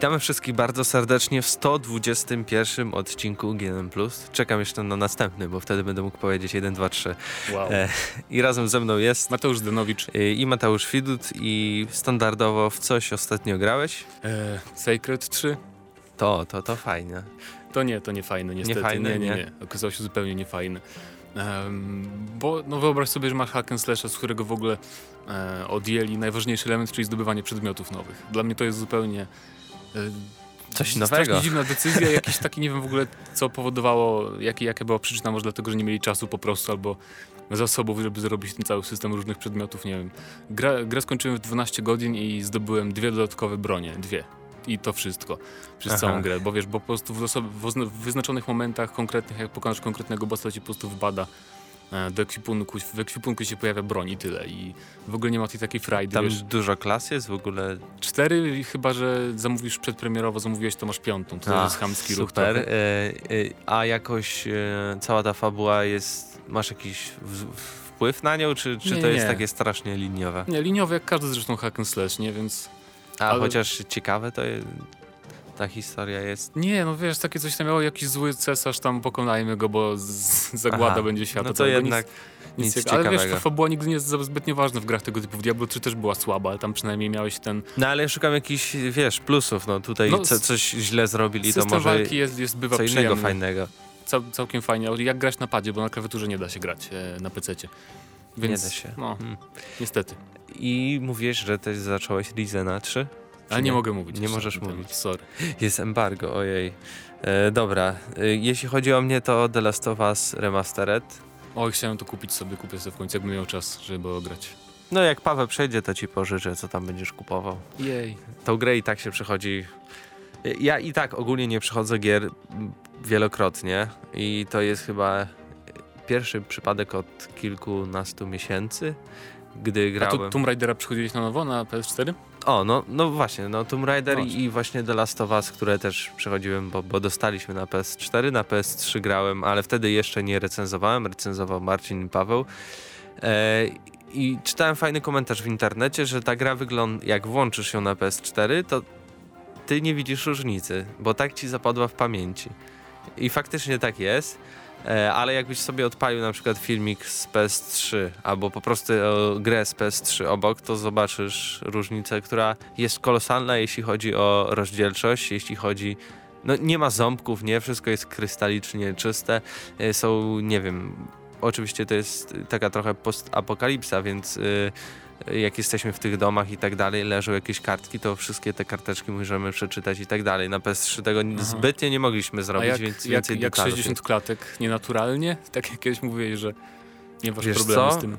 Witamy wszystkich bardzo serdecznie w 121 odcinku GNM+. Czekam jeszcze na następny, bo wtedy będę mógł powiedzieć 1, 2, 3. Wow. E, I razem ze mną jest Mateusz Zdenowicz. e, i Mateusz Widut i standardowo w coś ostatnio grałeś? E, Sacred 3? To, to, to fajnie. To nie, to nie fajne niestety. fajne, nie, nie, nie? nie. Okazało się zupełnie niefajne. Um, bo no wyobraź sobie, że masz hack and slasha, z którego w ogóle e, odjęli najważniejszy element, czyli zdobywanie przedmiotów nowych. Dla mnie to jest zupełnie... E, Coś strasznie nowego. dziwna decyzja, jakiś taki, nie wiem w ogóle co powodowało, jaki, jaka była przyczyna, może dlatego, że nie mieli czasu po prostu, albo zasobów, żeby zrobić ten cały system różnych przedmiotów, nie wiem. Gra, grę skończyłem w 12 godzin i zdobyłem dwie dodatkowe bronie, dwie. I to wszystko przez Aha. całą grę, bo wiesz, bo po prostu w, w, wyznaczonych momentach konkretnych, jak pokonasz konkretnego bossa, ci po prostu wbada do ekwipunku, w ekwipunku się pojawia broń i tyle. I w ogóle nie ma tej takiej frajdy, Tam wiesz. dużo klas jest w ogóle. Cztery, i chyba że zamówisz przedpremierowo, zamówiłeś, to masz piątą. To A, jest chamski ruch super. trochę. E, e, a jakoś e, cała ta fabuła jest. Masz jakiś w, wpływ na nią, czy, czy Nie, to jest nie. takie strasznie liniowe? Nie, liniowy jak każdy zresztą hack and slash, nie? Więc A Ale- chociaż ciekawe to jest, ta historia jest. nie, no wiesz, takie coś tam miało, jakiś zły cesarz tam pokonajmy go, bo zagłada Aha, będzie świata. No to jednak nic, nic, nic jak, Ale wiesz, ciekawego. to fabuła nigdy nie jest zbytnio ważna w grach tego typu. W Diablo 3 też była słaba, ale tam przynajmniej miałeś ten No ale szukam jakichś, wiesz, plusów. No tutaj No, coś źle zrobili, to może walki jest, jest bywa co innego przyjemny. fajnego. Cał, całkiem fajnie. Jak grać na padzie, bo na klawiaturze nie da się grać e, na PC-cie. Więc, Nie da się. No, Hmm. niestety. I mówisz, że też zacząłeś Rizena 3? Ale Czy nie, mogę mówić. Nie możesz mówić. Sorry. Jest embargo, ojej. E, dobra, e, jeśli chodzi o mnie, to The Last of Us Remastered. Oj, chciałem to kupić sobie, kupię sobie w końcu, jakbym miał czas, żeby ograć. No jak Paweł przejdzie, to ci pożyczę, co tam będziesz kupował. Jej. Tą grę i tak się przechodzi. Ja i tak ogólnie nie przechodzę gier wielokrotnie i to jest chyba pierwszy przypadek od kilkunastu miesięcy, gdy A grałem. tu Tomb Raidera przychodziłeś na nowo na PS4? O, no, no właśnie, no Tomb Raider No i, właśnie The Last of Us, które też przechodziłem, bo, bo dostaliśmy na PS4, na PS3 grałem, ale wtedy jeszcze nie recenzowałem, recenzował Marcin i Paweł. E, I czytałem fajny komentarz w internecie, że ta gra wygląda, jak włączysz ją na PS4, to ty nie widzisz różnicy, bo tak ci zapadła w pamięci. I faktycznie tak jest. E, ale jakbyś sobie odpalił na przykład filmik z PS3 albo po prostu e, grę z PS3 obok, to zobaczysz różnicę, która jest kolosalna, jeśli chodzi o rozdzielczość, jeśli chodzi. No nie ma ząbków, nie, wszystko jest krystalicznie czyste. E, są, nie wiem, oczywiście to jest taka trochę postapokalipsa, więc jak jesteśmy w tych domach i tak dalej, leżą jakieś kartki, to wszystkie te karteczki możemy przeczytać i tak dalej. Na PS3 tego Aha. zbytnie nie mogliśmy A zrobić, jak, więc jak, więcej jak detalów 60 klatek nienaturalnie? Tak jak kiedyś mówiłeś, że nie masz Wiesz problemu co? z tym.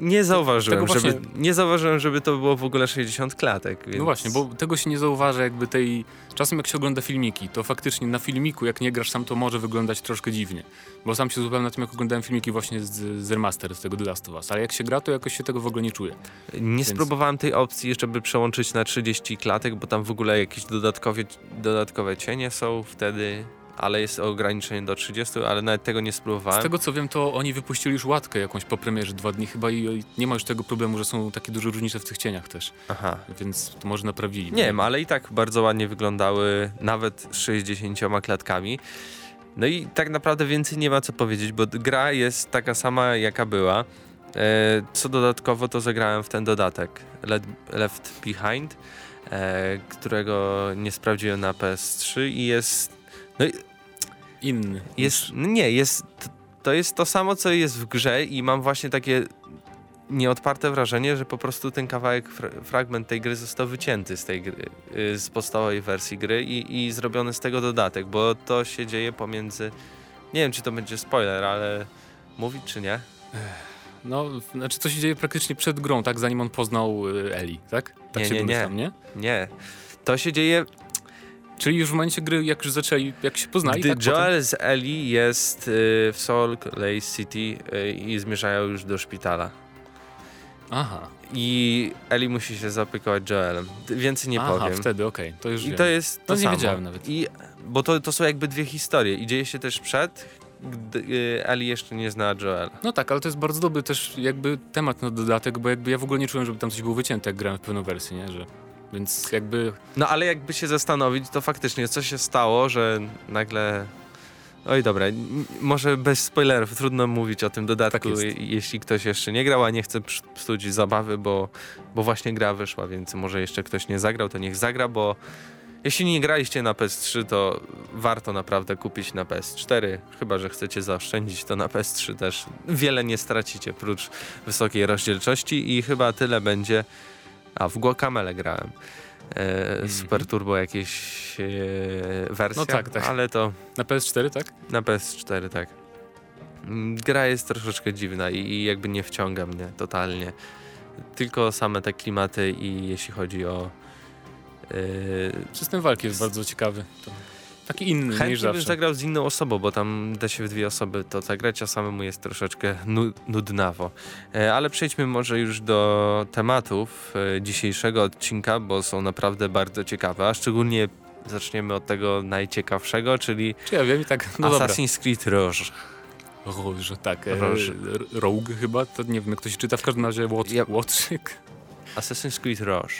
Nie zauważyłem, Tego żeby, właśnie- nie zauważyłem, żeby to było w ogóle 60 klatek. Więc... No właśnie, bo tego się nie zauważa jakby tej... Czasem jak się ogląda filmiki, to faktycznie na filmiku, jak nie grasz sam, to może wyglądać troszkę dziwnie. Bo sam się zupełnie na tym, jak oglądałem filmiki właśnie z, z Remaster, z tego The Last of Us. Ale jak się gra, to jakoś się tego w ogóle nie czuje. Nie spróbowałem tej opcji, żeby przełączyć na 30 klatek, bo tam w ogóle jakieś dodatkowe, dodatkowe cienie są wtedy, ale jest ograniczenie do 30, ale nawet tego nie Z spróbowałem. tego co wiem, to oni wypuścili już łatkę jakąś po premierze dwa dni chyba i, nie ma już tego problemu, że są takie duże różnice w tych cieniach też. Aha. Więc to może naprawili. Nie wiem, ale i tak bardzo ładnie wyglądały, nawet z 60 klatkami. No i tak naprawdę więcej nie ma co powiedzieć, bo gra jest taka sama jaka była. E, co dodatkowo to zagrałem w ten dodatek Left, Left Behind, e, którego nie sprawdziłem na PS3 i jest no i Inny. jest, no nie, jest, to jest to samo, co jest w grze i mam właśnie takie nieodparte wrażenie, że po prostu ten kawałek, fra fragment tej gry został wycięty z tej gry, y, z podstawowej wersji gry i, i zrobiony z tego dodatek, bo to się dzieje pomiędzy, nie wiem czy to będzie spoiler, ale mówić czy nie? No, znaczy to się dzieje praktycznie przed grą, tak? Zanim on poznał y, Eli, tak? Tak Nie, się nie, nie. nie? Nie. To się dzieje, Czyli już w momencie gry, jak już zaczęli, jak się poznali, gdy tak? Joel z Ellie jest y, w Salt Lake City y, i zmierzają już do szpitala. Potem... Aha, I Ellie musi się zaopiekować Joelem. Więcej nie Aha powiem. wtedy, okej, to już I wiem. to jest to No nie samo. wiedziałem nawet. I, bo to, to są jakby dwie historie. I dzieje się też przed, gdy y, Ellie jeszcze nie znała Joela. No tak, ale to jest bardzo dobry też jakby temat na dodatek, bo jakby ja w ogóle nie czułem, żeby tam coś było wycięte, jak grałem w pewną wersję, nie? Że Więc jakby... No ale jakby się zastanowić, to faktycznie co się stało, że nagle... Oj dobra, może bez spoilerów, trudno mówić o tym dodatku, tak jeśli ktoś jeszcze nie grał, a nie chce psuć zabawy, bo, bo właśnie gra wyszła, więc może jeszcze ktoś nie zagrał, to niech zagra, bo jeśli nie graliście na PS3, to warto naprawdę kupić na PS4. Chyba, że chcecie zaoszczędzić, to na PS3 też wiele nie stracicie, prócz wysokiej rozdzielczości i chyba tyle będzie. A w Guacamele grałem. E. Super Turbo jakieś e, wersja, no tak, tak. ale to... Na PS4, tak? Na PS4, tak. Mm, gra jest troszeczkę dziwna i, i jakby nie wciąga mnie totalnie. Tylko same te klimaty i jeśli chodzi o Yy, System walki jest bardzo ciekawy. To taki inny Chętnie niż zawsze. bym zagrał z inną osobą, bo tam da się w dwie osoby to zagrać, a samemu jest troszeczkę nudnawo. E, ale przejdźmy może już do tematów e, dzisiejszego odcinka, bo są naprawdę bardzo ciekawe, a szczególnie zaczniemy od tego najciekawszego, czyli Czy ja wiem i tak, no Assassin's Creed Rouge. Rouge, tak. E, Rouge. Rogue chyba, to nie wiem jak to się czyta, w każdym razie Łot ja... Łotrzyk. Assassin's Creed Rouge.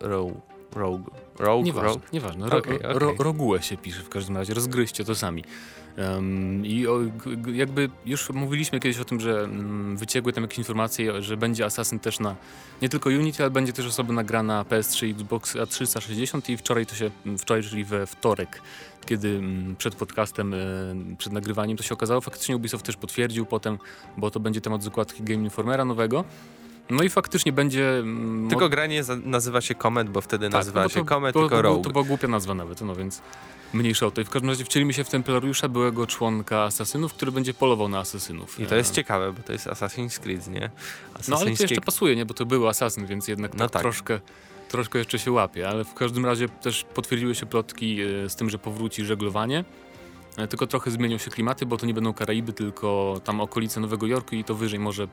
Rogue. Rogue. Rogue? Nieważne, Rogue? nieważne. Ro, okay, okay. Ro, się pisze w każdym razie, rozgryźcie to sami. Um, I o, jakby już mówiliśmy kiedyś o tym, że um, wyciekły tam jakieś informacje, że będzie Assassin też na nie tylko Unity, ale będzie też osobna gra na PS3 i Xbox 360 i wczoraj to się, wczoraj, czyli we wtorek, kiedy um, przed podcastem, e, przed nagrywaniem to się okazało, faktycznie Ubisoft też potwierdził potem, bo to będzie temat z układki Game Informera nowego, no i faktycznie będzie... Mm, tylko granie nazywa się Comet, bo wtedy tak, nazywa no się to, Comet, to, tylko Rogue. To była głupia nazwa nawet, no więc mniejsza o to. I w każdym razie wcielimy się w Templariusza, byłego członka Asasynów, który będzie polował na Asasynów. I to jest e, ciekawe, bo to jest Assassin's Creed, nie? No ale to jeszcze pasuje, nie? Bo to był Asasyn, więc jednak no tak, tak. troszkę troszkę jeszcze się łapie, ale w każdym razie też potwierdziły się plotki e, z tym, że powróci żeglowanie. E, tylko trochę zmienią się klimaty, bo to nie będą Karaiby, tylko tam okolice Nowego Jorku i to wyżej może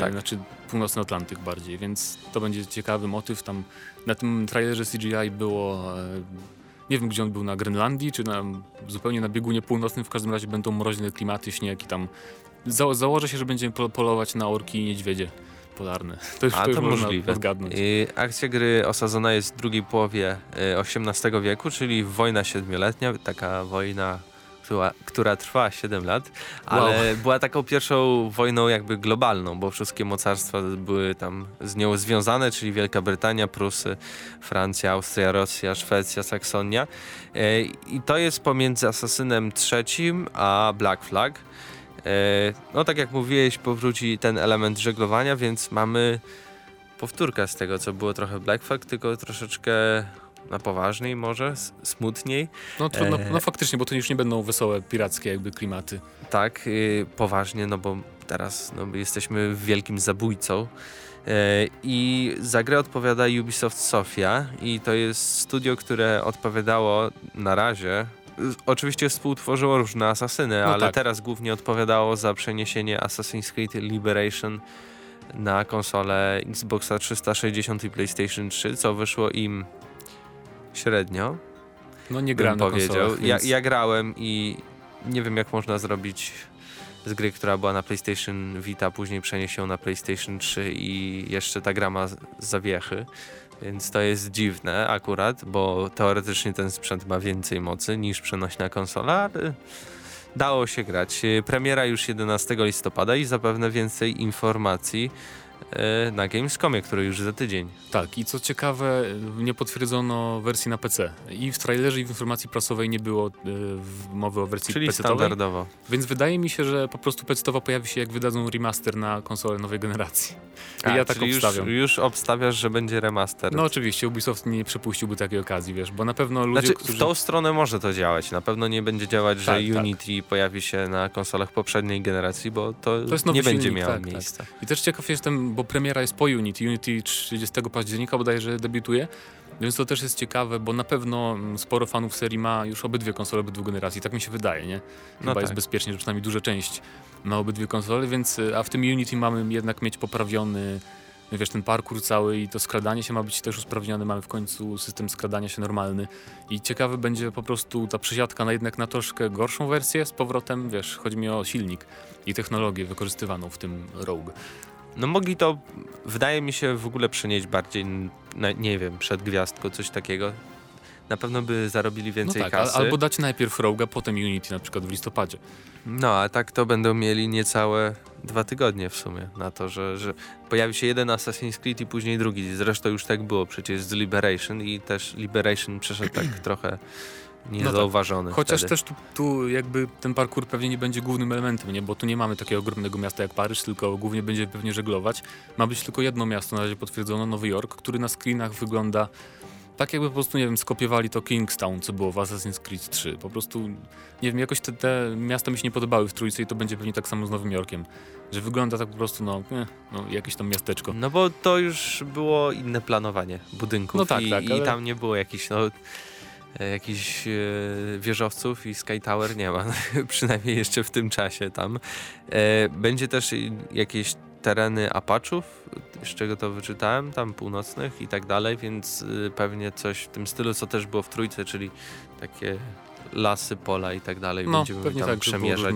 tak. znaczy północny Atlantyk bardziej, więc to będzie ciekawy motyw. Tam na tym trailerze CGI było, e, nie wiem gdzie on był, na Grenlandii, czy na, zupełnie na biegunie północnym, w każdym razie będą mroźne klimaty, śnieg i tam za, założę się, że będziemy polować na orki i niedźwiedzie polarne. To już, A, to już to możliwe. odgadnąć. I akcja gry osadzona jest w drugiej połowie XVIII e, wieku, czyli wojna siedmioletnia, taka wojna która, która trwała 7 lat, ale wow. była taką pierwszą wojną jakby globalną, bo wszystkie mocarstwa były tam z nią związane, czyli Wielka Brytania, Prusy, Francja, Austria, Rosja, Szwecja, Saksonia. E, I to jest pomiędzy Asasynem III a Black Flag. E, no tak jak mówiłeś, powróci ten element żeglowania, więc mamy powtórkę z tego, co było trochę Black Flag, tylko troszeczkę na poważniej może, smutniej. No trudno, e... no faktycznie, bo to już nie będą wesołe, pirackie jakby klimaty. Tak, y, poważnie, no bo teraz no, jesteśmy wielkim zabójcą. E, I za grę odpowiada Ubisoft Sofia i to jest studio, które odpowiadało na razie oczywiście współtworzyło różne asasyny, no ale tak. teraz głównie odpowiadało za przeniesienie Assassin's Creed Liberation na konsolę Xboxa 360 i PlayStation 3, co wyszło im średnio. No nie grałem powiedział. Konsolach, więc... ja, ja grałem i nie wiem jak można zrobić z gry, która była na PlayStation Vita, później przenieść ją na PlayStation 3 i jeszcze ta gra ma zawiechy. Więc to jest dziwne akurat, bo teoretycznie ten sprzęt ma więcej mocy niż przenośna konsola, ale dało się grać. Premiera już 11 listopada i zapewne więcej informacji na Gamescomie, który już za tydzień. Tak, i co ciekawe, nie potwierdzono wersji na PC. I w trailerze, i w informacji prasowej nie było y, mowy o wersji Czyli standardowo. Więc wydaje mi się, że po prostu PC pojawi się, jak wydadzą remaster na konsolę nowej generacji. A, ja tak obstawiam. Już, już obstawiasz, że będzie remaster. No oczywiście, Ubisoft nie przepuściłby takiej okazji, wiesz, bo na pewno ludzie, znaczy, którzy... w tą stronę może to działać. Na pewno nie będzie działać, tak, że tak. Unity pojawi się na konsolach poprzedniej generacji, bo to, to nie będzie miało tak, tak, miejsca. I też ciekaw jestem, bo premiera jest po Unity. Unity 30 października bodajże debiutuje. Więc to też jest ciekawe, bo na pewno mm, sporo fanów serii ma już obydwie konsole obydwu generacji. Tak mi się wydaje, nie? Chyba no tak. jest bezpiecznie, że przynajmniej duża część ma obydwie konsole, więc a w tym Unity mamy jednak mieć poprawiony wiesz, ten parkour cały i to skradanie się ma być też usprawnione. Mamy w końcu system skradania się normalny i ciekawy będzie po prostu ta przysiadka na jednak na troszkę gorszą wersję z powrotem, wiesz, chodzi mi o silnik i technologię wykorzystywaną w tym Rogue. No mogli to, wydaje mi się, w ogóle przenieść bardziej, na, nie wiem, przed gwiazdką, coś takiego. Na pewno by zarobili więcej no tak, kasy. Albo dać najpierw Rogue'a, potem Unity na przykład w listopadzie. No, a tak to będą mieli niecałe dwa tygodnie w sumie na to, że, że pojawi się jeden Assassin's Creed i później drugi. Zresztą już tak było przecież z Liberation i też Liberation przeszedł tak trochę niezauważony. No tak. Chociaż wtedy. też tu, tu, jakby ten parkour pewnie nie będzie głównym elementem, nie? bo tu nie mamy takiego ogromnego miasta jak Paryż, tylko głównie będzie pewnie żeglować. Ma być tylko jedno miasto, na razie potwierdzono, Nowy Jork, który na screenach wygląda tak jakby po prostu, nie wiem, skopiowali to Kingstown, co było w Assassin's Creed 3. Po prostu, nie wiem, jakoś te, te miasta mi się nie podobały w Trójce i to będzie pewnie tak samo z Nowym Jorkiem. Że wygląda tak po prostu, no, eh, no jakieś tam miasteczko. No bo to już było inne planowanie budynków no tak, i, tak, i ale... tam nie było jakichś, no, jakichś e, wieżowców i Sky Tower nie ma, przynajmniej jeszcze w tym czasie tam. E, będzie też jakieś tereny Apachów, z czego to wyczytałem, tam północnych i tak dalej, więc pewnie coś w tym stylu, co też było w Trójce, czyli takie lasy, pola i tak dalej. No, Będziemy pewnie tam tak, przemierzać.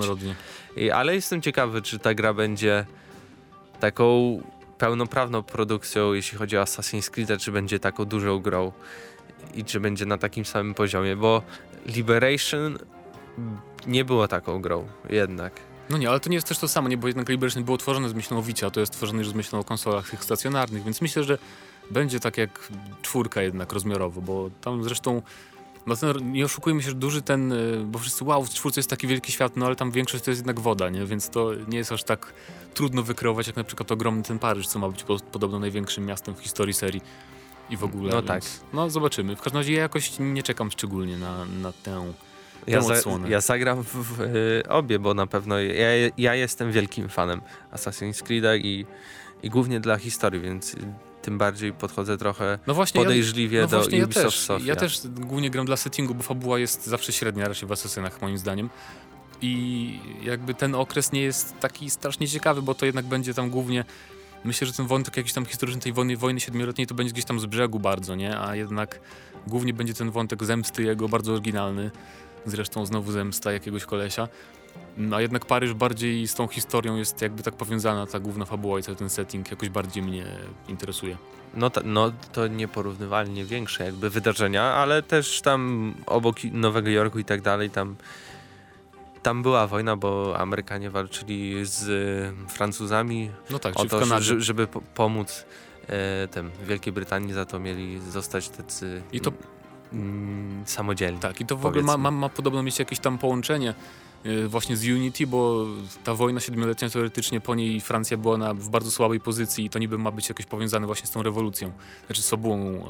I, ale jestem ciekawy, czy ta gra będzie taką pełnoprawną produkcją, jeśli chodzi o Assassin's Creed, czy będzie taką dużą grą i czy będzie na takim samym poziomie, bo Liberation nie było taką grą jednak. No nie, ale to nie jest też to samo, nie, bo jednak Liberation było tworzone z myślą o Wicie, a to jest tworzone już z myślą o konsolach tych stacjonarnych, więc myślę, że będzie tak jak czwórka jednak rozmiarowo, bo tam zresztą no ten, nie oszukujmy się, że duży ten, y, bo wszyscy wow, w czwórce jest taki wielki świat, no ale tam większość to jest jednak woda, nie? Więc to nie jest aż tak trudno wykreować jak na przykład ogromny ten Paryż, co ma być po, podobno największym miastem w historii serii i w ogóle. No tak. No zobaczymy. W każdym razie ja jakoś nie czekam szczególnie na, na tę ja, za, ja zagram w, w, w, obie, bo na pewno ja, ja jestem wielkim fanem Assassin's Creed'a i, i głównie dla historii, więc tym bardziej podchodzę trochę no właśnie, podejrzliwie ja, no do właśnie Ubisoft ja też, Sofia. Ja też głównie gram dla settingu, bo fabuła jest zawsze średnia raczej w Asasynach moim zdaniem. I jakby ten okres nie jest taki strasznie ciekawy, bo to jednak będzie tam głównie myślę, że ten wątek jakiś tam historyczny tej wojny, wojny siedmioletniej to będzie gdzieś tam z brzegu bardzo, nie? A jednak głównie będzie ten wątek zemsty jego bardzo oryginalny. Zresztą znowu zemsta jakiegoś kolesia. No, a jednak Paryż bardziej z tą historią jest jakby tak powiązana, ta główna fabuła i cały ten setting jakoś bardziej mnie interesuje. No, ta, no to nieporównywalnie większe jakby wydarzenia, ale też tam obok Nowego Jorku i tak dalej, tam, tam była wojna, bo Amerykanie walczyli z Francuzami no tak, o to, że, żeby pomóc e, tym Wielkiej Brytanii, za to mieli zostać tacy... I to mm, samodzielnie. Tak, i to w ogóle ma, ma, ma podobno mieć jakieś tam połączenie właśnie z Unity, bo ta wojna siedmioletnia teoretycznie po niej Francja była na, w bardzo słabej pozycji i to niby ma być jakoś powiązane właśnie z tą rewolucją, znaczy z obułą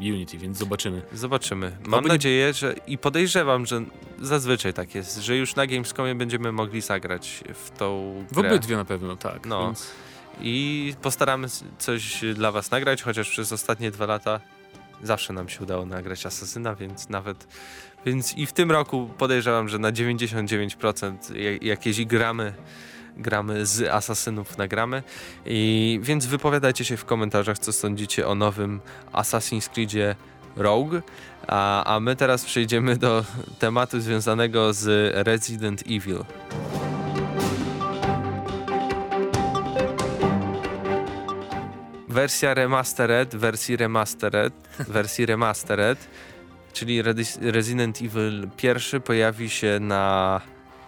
yy, Unity, więc zobaczymy. Zobaczymy. Mam Oby... nadzieję, że i podejrzewam, że zazwyczaj tak jest, że już na Gamescomie będziemy mogli zagrać w tą grę. W obydwie na pewno, tak. No. Więc... I postaramy coś dla was nagrać, chociaż przez ostatnie dwa lata zawsze nam się udało nagrać Asasyna, więc nawet więc i w tym roku podejrzewam, że na 99% jakieś gramy gramy z Asasynów nagramy i więc wypowiadajcie się w komentarzach co sądzicie o nowym Assassin's Creedzie Rogue a, a my teraz przejdziemy do tematu związanego z Resident Evil. Wersja remastered, wersji remastered, wersji remastered, czyli Resident Evil pierwszy pojawi się na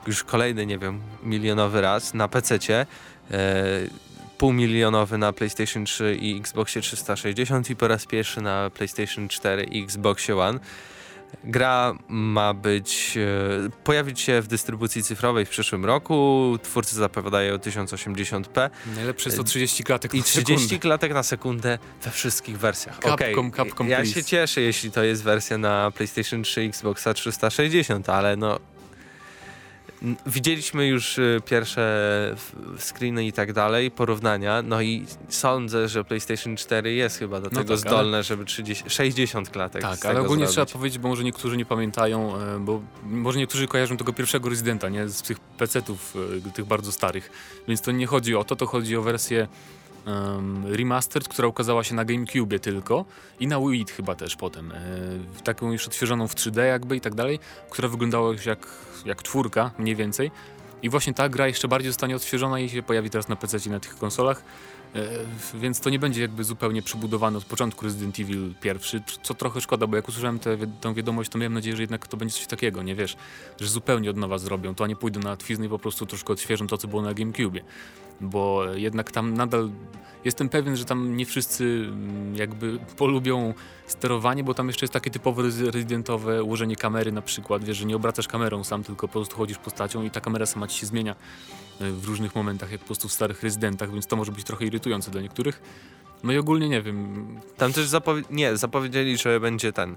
już kolejny, nie wiem, milionowy raz na PC-cie, e, półmilionowy na PlayStation 3 i Xboxie 360 i po raz pierwszy na PlayStation 4 i Xboxie One. Gra ma być, e, pojawić się w dystrybucji cyfrowej w przyszłym roku. Twórcy zapowiadają 1080p. Najlepsze 130 klatek I 30 klatek na sekundę we wszystkich wersjach. Capcom, okay. Capcom, ja please. się cieszę, jeśli to jest wersja na PlayStation 3 i Xboxa 360, ale no Widzieliśmy już y, pierwsze screeny i tak dalej, porównania, no i sądzę, że PlayStation 4 jest chyba do no tego tak, zdolne, ale... żeby 30, 60 klatek Tak, ale ogólnie zrobić. trzeba powiedzieć, bo może niektórzy nie pamiętają, e, bo może niektórzy kojarzą tego pierwszego Residenta, nie? Z tych PC-ów, e, tych bardzo starych. Więc to nie chodzi o to, to chodzi o wersję remastered, która ukazała się na GameCube tylko i na Wii chyba też potem. E, taką już odświeżoną w 3D jakby i tak dalej, która wyglądała już jak, jak czwórka mniej więcej. I właśnie ta gra jeszcze bardziej zostanie odświeżona i się pojawi teraz na PC i na tych konsolach. E, więc to nie będzie jakby zupełnie przebudowane od początku Resident Evil pierwszy, co trochę szkoda, bo jak usłyszałem tę, tę wiadomość, to miałem nadzieję, że jednak to będzie coś takiego, nie wiesz, że zupełnie od nowa zrobią, to a nie pójdą na twizny i po prostu troszkę odświeżą to, co było na GameCube. Bo jednak tam nadal jestem pewien, że tam nie wszyscy mm, jakby polubią sterowanie, bo tam jeszcze jest takie typowe rezydentowe ułożenie kamery na przykład, wiesz, że nie obracasz kamerą sam, tylko po prostu chodzisz postacią i ta kamera sama ci się zmienia e, w różnych momentach, jak po prostu w starych rezydentach, więc to może być trochę irytujące dla niektórych. No i ogólnie nie wiem. Tam też zapowie nie, zapowiedzieli, że będzie ten.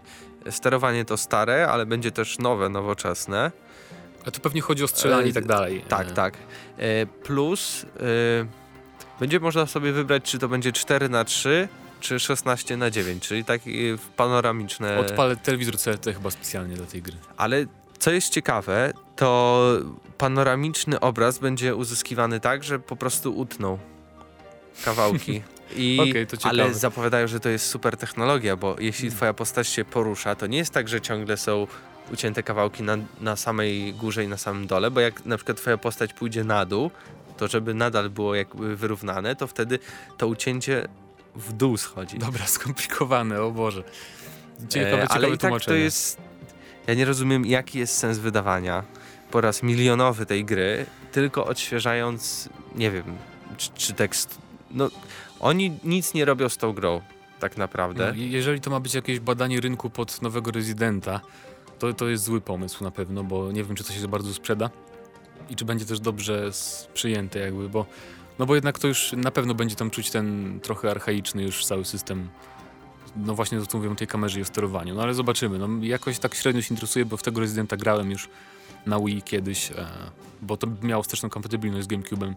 Sterowanie to stare, ale będzie też nowe, nowoczesne. A tu pewnie chodzi o strzelanie e, i tak dalej. Tak, e. tak. E, plus będzie można sobie wybrać, czy to będzie 4 na 3 czy 16 na 9 czyli takie panoramiczne... Odpalę telewizor CRT chyba specjalnie dla tej gry. Ale co jest ciekawe, to panoramiczny obraz będzie uzyskiwany tak, że po prostu utną kawałki. I, okay, ale zapowiadają, że to jest super technologia, bo jeśli hmm. twoja postać się porusza, to nie jest tak, że ciągle są ucięte kawałki na, na samej górze i na samym dole, bo jak na przykład twoja postać pójdzie na dół, to żeby nadal było jakby wyrównane, to wtedy to ucięcie w dół schodzi. Dobra, skomplikowane, o Boże. Ciekawe, e, ale i tak to jest... Ja nie rozumiem, jaki jest sens wydawania po raz milionowy tej gry, tylko odświeżając, nie wiem, czy, czy tekst... No, oni nic nie robią z tą grą, tak naprawdę. No, jeżeli to ma być jakieś badanie rynku pod nowego rezydenta, to, to jest zły pomysł na pewno, bo nie wiem, czy to się bardzo sprzeda i czy będzie też dobrze przyjęte jakby, bo no bo jednak to już na pewno będzie tam czuć ten trochę archaiczny już cały system. No właśnie to co mówię o tej kamerze i o sterowaniu, no ale zobaczymy, no jakoś tak średnio się interesuje, bo w tego Residenta grałem już na Wii kiedyś, e, bo to miało wsteczną kompatybilność z GameCube'em,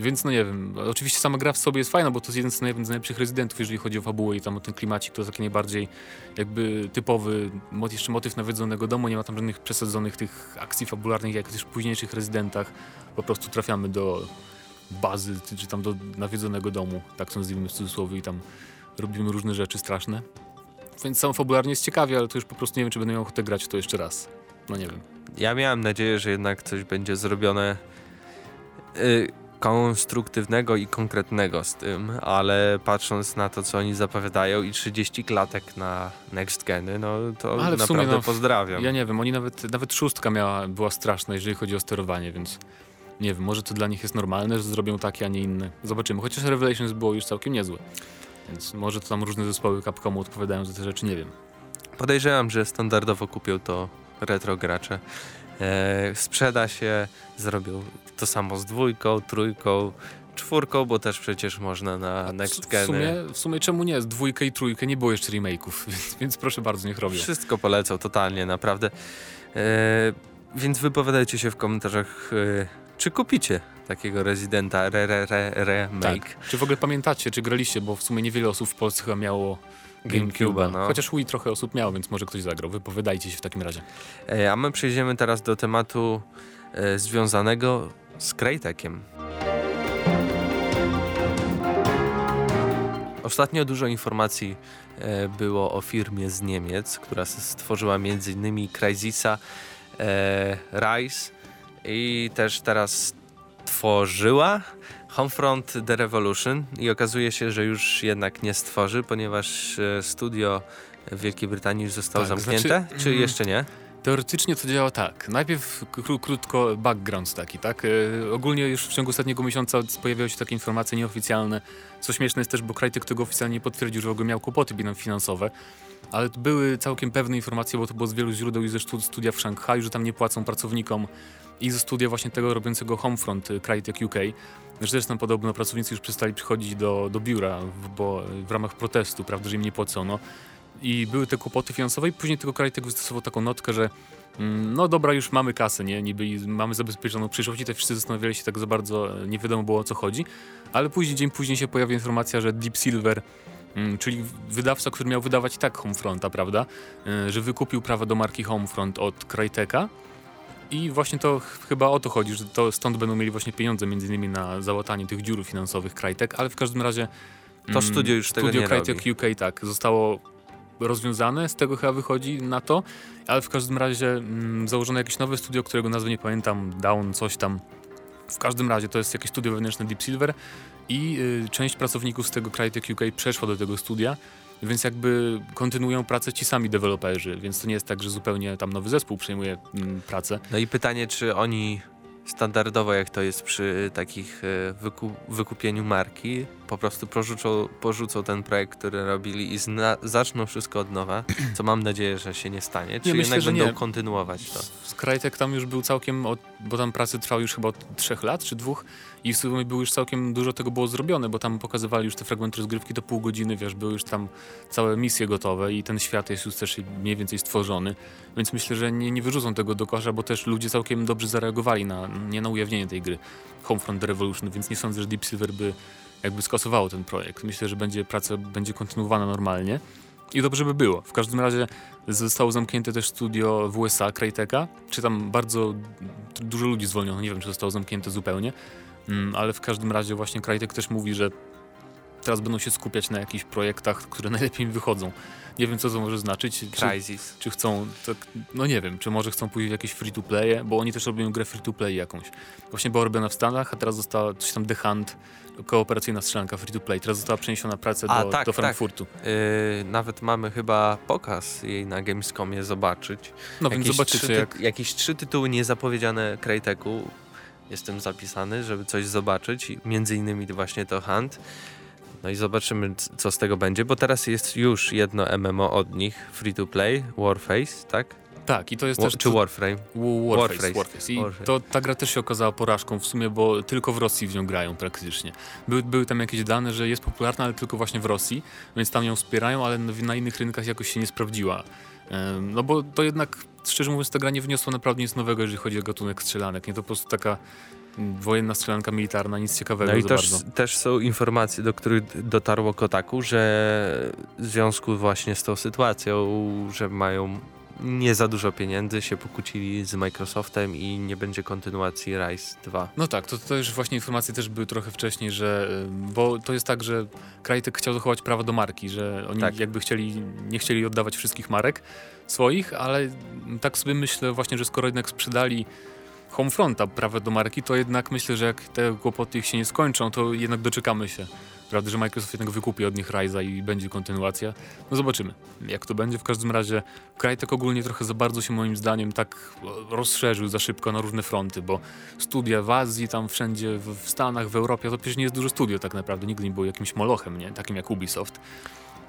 więc no nie wiem, oczywiście sama gra w sobie jest fajna, bo to jest jeden z, najlepszych rezydentów, jeżeli chodzi o fabułę i tam o ten klimacik, to jest taki najbardziej jakby typowy, jeszcze motyw nawiedzonego domu, nie ma tam żadnych przesadzonych tych akcji fabularnych, jak też w późniejszych rezydentach, po prostu trafiamy do bazy, czy tam do nawiedzonego domu, tak to nazwijmy w cudzysłowie i tam robimy różne rzeczy straszne. Więc sam fabularnie jest ciekawie, ale to już po prostu nie wiem, czy będę miał ochotę grać to jeszcze raz. No nie wiem. Ja miałem nadzieję, że jednak coś będzie zrobione yy, konstruktywnego i konkretnego z tym, ale patrząc na to, co oni zapowiadają i 30 klatek na next geny, no to ale naprawdę sumie, no, pozdrawiam. Ja nie wiem, oni nawet, nawet szóstka miała, była straszna, jeżeli chodzi o sterowanie, więc nie wiem, może to dla nich jest normalne, że zrobią takie, a nie inne. Zobaczymy. Chociaż Revelations było już całkiem niezłe. Więc może to tam różne zespoły Capcomu odpowiadają za te rzeczy, nie wiem. Podejrzewam, że standardowo kupią to retro gracze. E, sprzeda się, zrobią to samo z dwójką, trójką, czwórką, bo też przecież można na Next Gen. W sumie, w sumie czemu nie? Z dwójkę i trójkę nie było jeszcze remake'ów, więc, więc proszę bardzo, niech robią. Wszystko polecą, totalnie, naprawdę. E, więc wypowiadajcie się w komentarzach, e, czy kupicie takiego rezydenta re, re, re, remake. Tak. Czy w ogóle pamiętacie, czy graliście, bo w sumie niewiele osób w Polsce miało GameCube, no. Chociaż Wii trochę osób miało, więc może ktoś zagrał. Wypowiadajcie się w takim razie. E, a my przejdziemy teraz do tematu e, związanego z Crytekiem. Ostatnio dużo informacji e, było o firmie z Niemiec, która stworzyła m.in. Crysisa, e, Rise i też teraz tworzyła Homefront The Revolution i okazuje się, że już jednak nie stworzy, ponieważ e, studio w Wielkiej Brytanii już zostało tak, zamknięte, znaczy, czy mm, jeszcze nie? Teoretycznie to działa tak. Najpierw kró krótko background taki, tak? Yy, ogólnie już w ciągu ostatniego miesiąca pojawiały się takie informacje nieoficjalne. Co śmieszne jest też, bo Crytek tego oficjalnie nie potwierdził, że w ogóle miał kłopoty finansowe. Ale były całkiem pewne informacje, bo to było z wielu źródeł i ze studia w Szanghaju, że tam nie płacą pracownikom i ze studia właśnie tego robiącego Homefront y, Crytek UK. Zresztą podobno pracownicy już przestali przychodzić do, do biura, bo w ramach protestu, prawda, że im nie płacono. I były te kłopoty finansowe i później tylko Crytek wystosował taką notkę, że mm, no dobra, już mamy kasę, nie? Niby mamy zabezpieczoną przyszłość i te wszyscy zastanawiali się tak za bardzo, e, nie wiadomo było o co chodzi. Ale później, dzień później się pojawia informacja, że Deep Silver mm, czyli wydawca, który miał wydawać i tak Homefronta, prawda, e, że wykupił prawa do marki Homefront od Cryteka i właśnie to chyba o to chodzi, że to stąd będą mieli właśnie pieniądze między innymi na załatanie tych dziur finansowych Crytek, ale w każdym razie to mm, studio już studio tego nie Crytek robi. UK tak, zostało rozwiązane, z tego chyba wychodzi na to, ale w każdym razie mm, założono jakieś nowe studio, którego nazwy nie pamiętam, Down coś tam, W każdym razie to jest jakieś studio wewnętrzne Deep Silver i y, część pracowników z tego Crytek UK przeszła do tego studia, więc jakby kontynuują pracę ci sami deweloperzy, więc to nie jest tak, że zupełnie tam nowy zespół przejmuje mm, pracę. No i pytanie, czy oni standardowo, jak to jest przy takich e, wyku wykupieniu marki, po prostu porzucą, porzucą ten projekt, który robili i zaczną wszystko od nowa, co mam nadzieję, że się nie stanie. Czy nie, jednak myślę, będą nie. kontynuować to? Skrajtek tam już był całkiem, od, bo tam pracy trwał już chyba od trzech lat czy dwóch i w sumie było już całkiem dużo tego było zrobione, bo tam pokazywali już te fragmenty rozgrywki do pół godziny, wiesz, były już tam całe misje gotowe i ten świat jest już też mniej więcej stworzony, więc myślę, że nie, nie wyrzucą tego do kosza, bo też ludzie całkiem dobrze zareagowali na, nie na ujawnienie tej gry Homefront The Revolution, więc nie sądzę, że Deep Silver by jakby skasowało ten projekt. Myślę, że będzie praca będzie kontynuowana normalnie. I dobrze by było. W każdym razie zostało zamknięte też studio w USA, Cryteka, czy tam bardzo dużo ludzi zwolniono, nie wiem czy zostało zamknięte zupełnie, ale w każdym razie właśnie Crytek też mówi, że teraz będą się skupiać na jakichś projektach, które najlepiej im wychodzą. Nie wiem, co to może znaczyć. Crysis. Czy, czy chcą, tak, no nie wiem, czy może chcą pójść w jakieś free-to-playe, bo oni też robią grę free-to-play jakąś. Właśnie była robiona w Stanach, a teraz została coś tam The Hunt, kooperacyjna strzelanka free-to-play. Teraz została przeniesiona praca do, tak, do tak. Frankfurtu. Tak. Yy, nawet mamy chyba pokaz jej na Gamescomie zobaczyć. No więc zobaczycie. jak... Jakieś trzy tytuły niezapowiedziane Cryteku. Jestem zapisany, żeby coś zobaczyć. Między innymi właśnie to Hunt. No i zobaczymy, co z tego będzie, bo teraz jest już jedno MMO od nich, free to play, Warface, tak? Tak, i to jest War, też... Czy Warframe? Warface, Warface. Warface. I Warface. To, ta gra też się okazała porażką w sumie, bo tylko w Rosji w nią grają praktycznie. Były, były tam jakieś dane, że jest popularna, ale tylko właśnie w Rosji, więc tam ją wspierają, ale na innych rynkach jakoś się nie sprawdziła. No bo to jednak, szczerze mówiąc, ta gra nie wniosła naprawdę nic nowego, jeżeli chodzi o gatunek strzelanek. Nie to po prostu taka wojenna strzelanka militarna, nic ciekawego No i też, też, są informacje, do których dotarło Kotaku, że w związku właśnie z tą sytuacją, że mają nie za dużo pieniędzy, się pokłócili z Microsoftem i nie będzie kontynuacji Rise 2. No tak, to, to już właśnie informacje też były trochę wcześniej, że bo to jest tak, że Crytek chciał zachować prawo do marki, że oni tak. jakby chcieli, nie chcieli oddawać wszystkich marek swoich, ale tak sobie myślę właśnie, że skoro jednak sprzedali Homefronta prawo do marki, to jednak myślę, że jak te kłopoty ich się nie skończą, to jednak doczekamy się. Prawda, że Microsoft jednak wykupi od nich Ryza i będzie kontynuacja. No zobaczymy, jak to będzie. W każdym razie kraj tak ogólnie trochę za bardzo się moim zdaniem tak rozszerzył za szybko na różne fronty, bo studia w Azji, tam wszędzie w Stanach, w Europie, to przecież nie jest dużo studio tak naprawdę. Nigdy nie był jakimś molochem, nie? Takim jak Ubisoft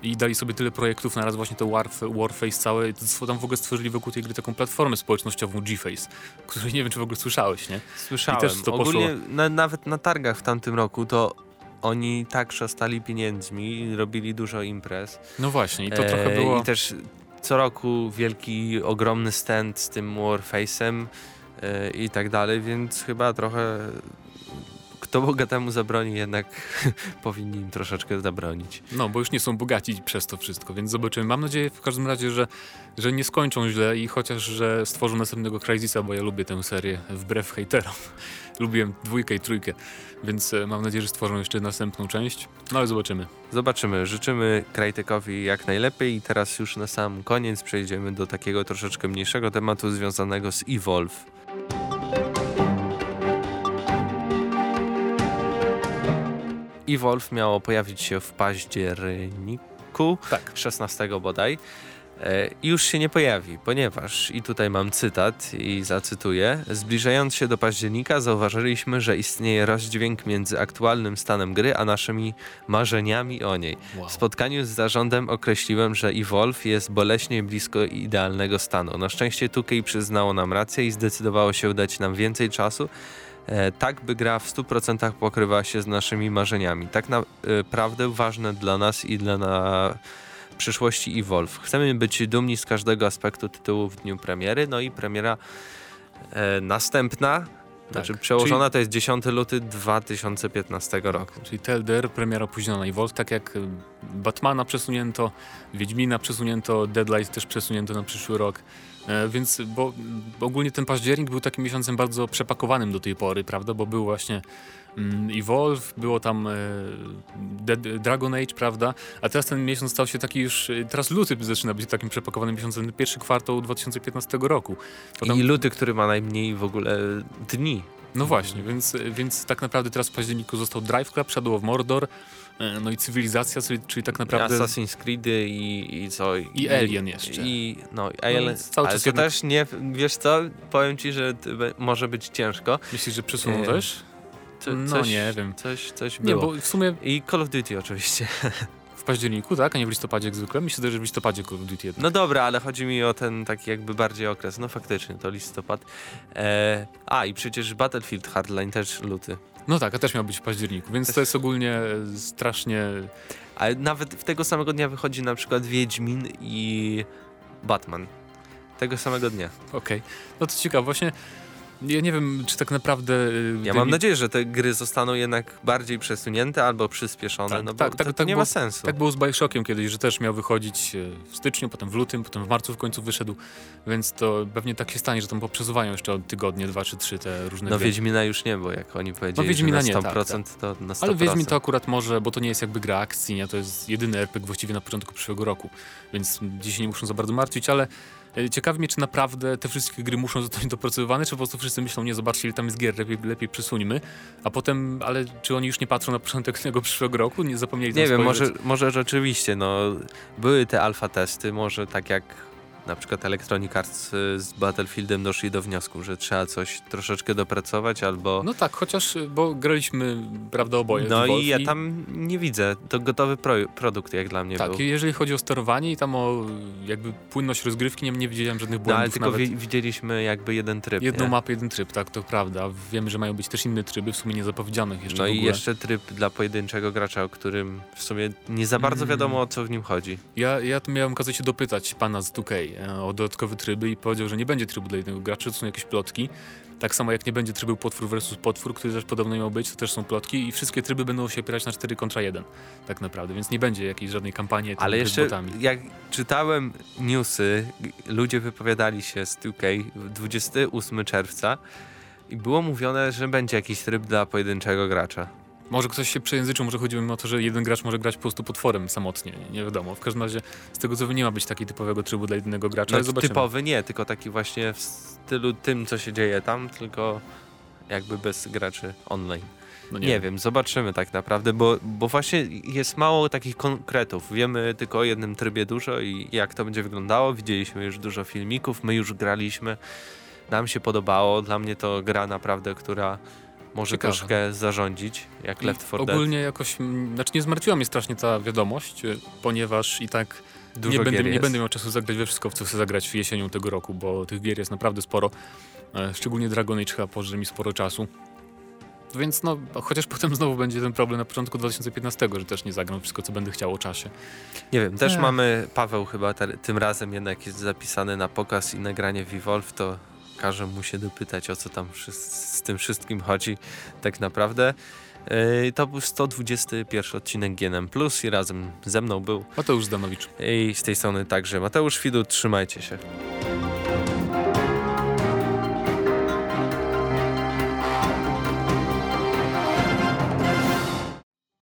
i dali sobie tyle projektów na raz właśnie to Warf Warface całe, tam w ogóle stworzyli wokół tej gry taką platformę społecznościową G-Face, której nie wiem, czy w ogóle słyszałeś, nie? Słyszałem. I też to Ogólnie poszło... na, nawet na targach w tamtym roku to oni tak szastali pieniędzmi, robili dużo imprez. No właśnie, i to e, trochę było... I też co roku wielki, ogromny stand z tym Warface'em e, i tak dalej, więc chyba trochę kto bogatemu zabroni, jednak powinni im troszeczkę zabronić. No, bo już nie są bogaci przez to wszystko, więc zobaczymy. Mam nadzieję w każdym razie, że, że nie skończą źle i chociaż, że stworzą następnego Crysisa, bo ja lubię tę serię wbrew hejterom. Lubiłem dwójkę i trójkę, więc e, mam nadzieję, że stworzą jeszcze następną część, no ale zobaczymy. Zobaczymy. Życzymy Krajtekowi jak najlepiej i teraz już na sam koniec przejdziemy do takiego troszeczkę mniejszego tematu związanego z Evolve. Evolve miało pojawić się w październiku, tak. 16 bodaj. E, już się nie pojawi, ponieważ, i tutaj mam cytat i zacytuję, zbliżając się do października zauważyliśmy, że istnieje rozdźwięk między aktualnym stanem gry, a naszymi marzeniami o niej. Wow. W spotkaniu z zarządem określiłem, że Evolve jest boleśnie blisko idealnego stanu. Na szczęście 2K przyznało nam rację i zdecydowało się dać nam więcej czasu, tak by gra w 100% pokrywała się z naszymi marzeniami. Tak naprawdę ważne dla nas i dla na przyszłości Evolve. Chcemy być dumni z każdego aspektu tytułu w dniu premiery, no i premiera e, następna znaczy tak. przełożona czyli, to jest 10 luty 2015 roku. Czyli TLDR, premiera opóźniona i Volt, tak jak Batmana przesunięto, Wiedźmina przesunięto, Deadlight też przesunięto na przyszły rok. E, więc, bo, ogólnie ten październik był takim miesiącem bardzo przepakowanym do tej pory, prawda, bo był właśnie mm, Evolve, było tam e, Dragon Age, prawda? A teraz ten miesiąc stał się taki już, e, teraz luty zaczyna być takim przepakowanym miesiącem, pierwszy kwartał 2015 roku. I luty, który ma najmniej w ogóle dni. No właśnie, więc, więc tak naprawdę teraz w październiku został Drive Club, Shadow of Mordor, e, no i Cywilizacja, czyli, tak naprawdę... Assassin's Creed i, i co? I Alien jeszcze. I, no, Alien, No, cały ale czas to jednak- też nie, wiesz co, powiem ci, że może być ciężko. Myślisz, że przesuną E, też? Co, No, coś, nie wiem. Coś, coś Nie, było. bo w sumie I Call of Duty oczywiście. październiku, tak, a nie w listopadzie jak zwykle. Myślę, że w listopadzie Call of Duty jednak. No dobra, ale chodzi mi o ten taki jakby bardziej okres. No faktycznie, to listopad. E, a i przecież Battlefield Hardline też luty. No tak, a też miał być w październiku, więc to jest ogólnie e, strasznie... Ale nawet w tego samego dnia wychodzi na przykład Wiedźmin i Batman. Tego samego dnia. Okej. No to ciekawe, właśnie ja nie wiem, czy tak naprawdę... e, Ja mam nadzieję, że te gry zostaną jednak bardziej przesunięte albo przyspieszone, Tak, no bo tak, to, tak, to tak nie było- ma sensu. Tak było z Bioshockiem kiedyś, że też miał wychodzić e, w styczniu, potem w lutym, potem w marcu w końcu wyszedł, więc to pewnie tak się stanie, że tam poprzesuwają jeszcze o tygodnie, dwa czy trzy te różne no gry. Wiedźmina już nie, bo jak oni powiedzieli, Wiedźmina że nie, na tak, 100% to na 100%. Ale Wiedźmin to akurat może, bo to nie jest jakby gra akcji, nie? to jest jedyny RPG właściwie na początku przyszłego roku, więc dzisiaj nie muszą za bardzo martwić, ale ciekawi mnie, czy naprawdę te wszystkie gry muszą zostać dopracowywane, czy po prostu wszyscy myślą, nie zobaczcie ile tam jest gier, lepiej, lepiej przesuńmy, a potem, ale czy oni już nie patrzą na początek tego przyszłego roku, nie zapomnieli Nie wiem, spojrzeć? może, może rzeczywiście, no były te alfa testy, może tak jak na przykład Electronic Arts y, z Battlefieldem doszli do wniosku, że trzeba coś troszeczkę dopracować albo... No tak, chociaż, y, bo graliśmy, prawda, oboje. No i ja tam nie widzę, to gotowy pro, produkt jak dla mnie Tak, był. i jeżeli chodzi o sterowanie i tam o jakby płynność rozgrywki, nie, nie widziałem żadnych No błędów ale tylko wi widzieliśmy jakby jeden tryb, Jedną nie? mapę, jeden tryb, tak, to prawda. Wiemy, że mają być też inne tryby, w sumie niezapowiedzianych jeszcze No i jeszcze tryb dla pojedynczego gracza, o którym w sumie nie za bardzo Mm. wiadomo o co w nim chodzi. Ja, ja tu miałem okazję się dopytać pana z 2K e, o dodatkowe tryby i powiedział, że nie będzie trybu dla jednego gracza, to są jakieś plotki. Tak samo jak nie będzie trybu potwór versus potwór, który też podobno miał być, to też są plotki i wszystkie tryby będą się opierać na 4 kontra 1 tak naprawdę, więc nie będzie jakiejś żadnej kampanii Ale jeszcze botami. jak czytałem newsy, ludzie wypowiadali się z 2K 28 czerwca i było mówione, że będzie jakiś tryb dla pojedynczego gracza. Może ktoś się przejęzyczył, może chodziło o to, że jeden gracz może grać po prostu potworem samotnie, nie, nie wiadomo. W każdym razie z tego co wiem, nie ma być takiego typowego trybu dla jednego gracza, No, typowy nie, tylko taki właśnie w stylu tym, co się dzieje tam, tylko jakby bez graczy online. No Nie, wiem, zobaczymy tak naprawdę, bo, bo właśnie jest mało takich konkretów. Wiemy tylko o jednym trybie dużo i jak to będzie wyglądało. Widzieliśmy już dużo filmików, my już graliśmy. Nam się podobało. Dla mnie to gra naprawdę, która może Ciekawe. troszkę zarządzić, jak Left 4 Dead. Ogólnie jakoś, znaczy nie zmartwiła mnie strasznie ta wiadomość, y, ponieważ i tak Dużo nie, będę, nie jest. będę miał czasu zagrać we wszystko, w co chcę zagrać w jesienią tego roku, bo tych gier jest naprawdę sporo. E, Szczególnie Dragon Age chyba pożre mi sporo czasu. Więc no, chociaż potem znowu będzie ten problem na początku 2015, że też nie zagram wszystko, co będę chciał o czasie. Nie wiem, też Ech. mamy, Paweł chyba te, tym razem jednak jest zapisany na pokaz i nagranie w Evolve, to każę mu się dopytać, o co tam z tym wszystkim chodzi tak naprawdę. Yy, to był 121 odcinek GNM Plus i razem ze mną był Mateusz Zdanowicz. i z tej strony także Mateusz Fidu, trzymajcie się.